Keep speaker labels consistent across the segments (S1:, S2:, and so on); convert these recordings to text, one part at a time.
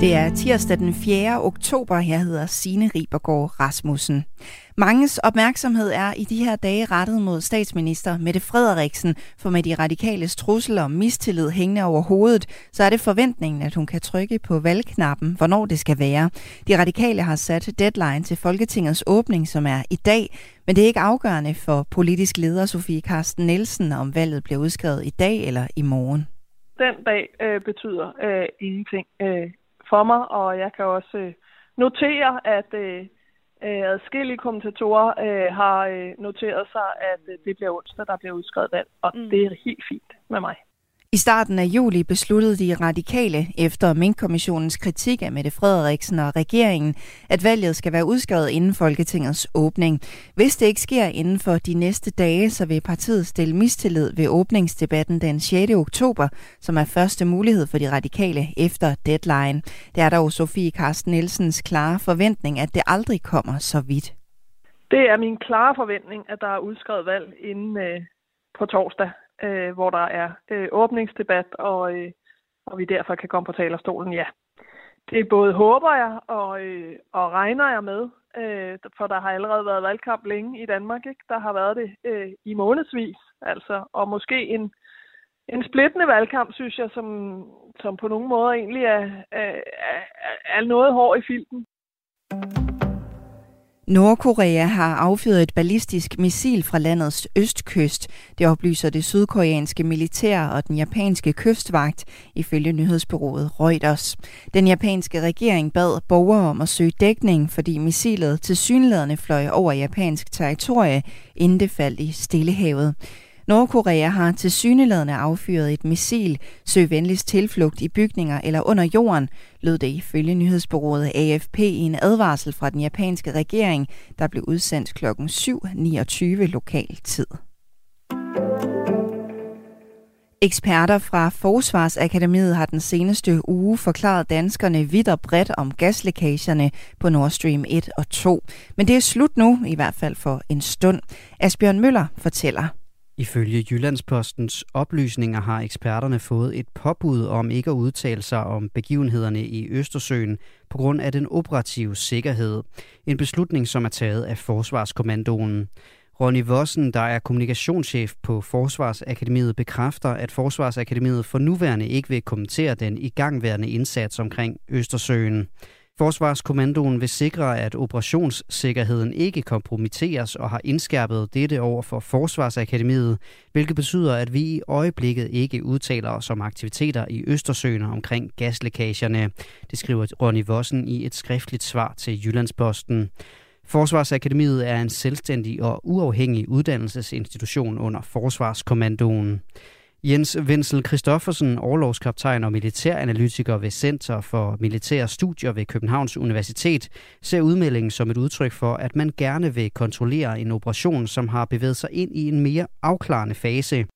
S1: Det er tirsdag den 4. oktober. Jeg hedder Signe Ribergaard Rasmussen. Manges opmærksomhed er i de her dage rettet mod statsminister Mette Frederiksen, for med de radikales trussel om mistillid hængende over hovedet, så er det forventningen, at hun kan trykke på valgknappen, hvornår det skal være. De radikale har sat deadline til Folketingets åbning, som er i dag, men det er ikke afgørende for politisk leder Sofie Karsten Nielsen, om valget bliver udskrevet i dag eller i morgen.
S2: Den dag øh, betyder øh, ingenting øh, for mig, og jeg kan også øh, notere, at øh, øh, adskillige kommentatorer øh, har øh, noteret sig, at øh, det bliver onsdag, der bliver udskrevet valg, og mm. det er helt fint med mig.
S1: I starten af juli besluttede de radikale, efter Mink-kommissionens kritik af Mette Frederiksen og regeringen, at valget skal være udskrevet inden Folketingets åbning. Hvis det ikke sker inden for de næste dage, så vil partiet stille mistillid ved åbningsdebatten den 6. oktober, som er første mulighed for de radikale efter deadline. Det er dog Sofie Karsten Nielsens klare forventning, at det aldrig kommer så vidt.
S2: Det er min klare forventning, at der er udskrevet valg inden øh, på torsdag øh, hvor der er øh, åbningsdebat, og, øh, og vi derfor kan komme på talerstolen, ja. Det både håber jeg og, øh, og regner jeg med, øh, for der har allerede været valgkamp længe i Danmark. Ikke? Der har været det øh, i månedsvis, altså, og måske en, en splittende valgkamp, synes jeg, som, som på nogle måder egentlig er, er, er, er noget hård i filten.
S1: Nordkorea har affyret et ballistisk missil fra landets østkyst. Det oplyser det sydkoreanske militær og den japanske kystvagt, ifølge nyhedsbyrået Reuters. Den japanske regering bad borgere om at søge dækning, fordi missilet til synlædende fløj over japansk territorie, inden det faldt i Stillehavet. Nordkorea har til syneladende affyret et missil, søg venligst tilflugt i bygninger eller under jorden, lød det ifølge nyhedsbureauet AFP i en advarsel fra den japanske regering, der blev udsendt kl. 7.29 lokal tid. Eksperter fra Forsvarsakademiet har den seneste uge forklaret danskerne vidt og bredt om gaslækagerne på Nord Stream 1 og 2. Men det er slut nu, i hvert fald for en stund. Asbjørn Møller fortæller.
S3: Ifølge Jyllandspostens oplysninger har eksperterne fået et påbud om ikke at udtale sig om begivenhederne i Østersøen på grund af den operative sikkerhed. En beslutning, som er taget af Forsvarskommandoen. Ronny Vossen, der er kommunikationschef på Forsvarsakademiet, bekræfter, at Forsvarsakademiet for nuværende ikke vil kommentere den igangværende indsats omkring Østersøen. Forsvarskommandoen vil sikre, at operationssikkerheden ikke kompromitteres og har indskærpet dette over for Forsvarsakademiet, hvilket betyder, at vi i øjeblikket ikke udtaler os om aktiviteter i Østersøen omkring gaslækagerne. Det skriver Ronny Vossen i et skriftligt svar til Jyllandsposten. Forsvarsakademiet er en selvstændig og uafhængig uddannelsesinstitution under Forsvarskommandoen. Jens Wenzel Christoffersen, overlovskaptajn og militæranalytiker ved Center for Militære Studier ved Københavns Universitet, ser udmeldingen som et udtryk for, at man gerne vil kontrollere en operation, som har bevæget sig ind i en mere afklarende fase.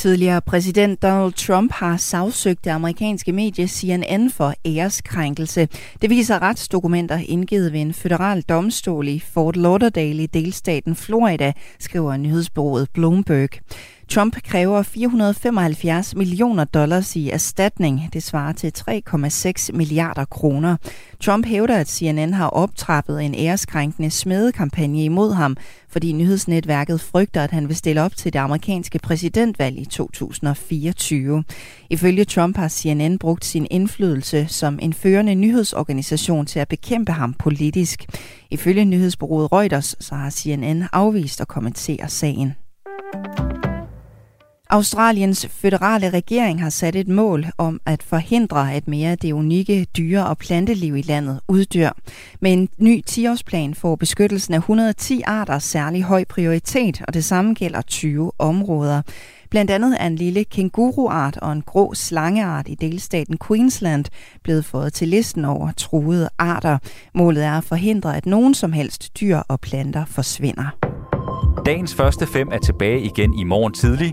S1: Tidligere præsident Donald Trump har sagsøgt det amerikanske medie CNN for æreskrænkelse. Det viser retsdokumenter indgivet ved en federal domstol i Fort Lauderdale i delstaten Florida, skriver nyhedsbureauet Bloomberg. Trump kræver 475 millioner dollars i erstatning. Det svarer til 3,6 milliarder kroner. Trump hævder, at CNN har optrappet en æreskrænkende smedekampagne imod ham, fordi nyhedsnetværket frygter, at han vil stille op til det amerikanske præsidentvalg i 2024. Ifølge Trump har CNN brugt sin indflydelse som en førende nyhedsorganisation til at bekæmpe ham politisk. Ifølge nyhedsbureauet Reuters så har CNN afvist at kommentere sagen. Australiens føderale regering har sat et mål om at forhindre, at mere af det unikke dyre- og planteliv i landet uddør. Med en ny 10-årsplan får beskyttelsen af 110 arter særlig høj prioritet, og det samme gælder 20 områder. Blandt andet er en lille kænguruart og en grå slangeart i delstaten Queensland blevet fået til listen over truede arter. Målet er at forhindre, at nogen som helst dyr og planter forsvinder.
S4: Dagens første fem er tilbage igen i morgen tidlig.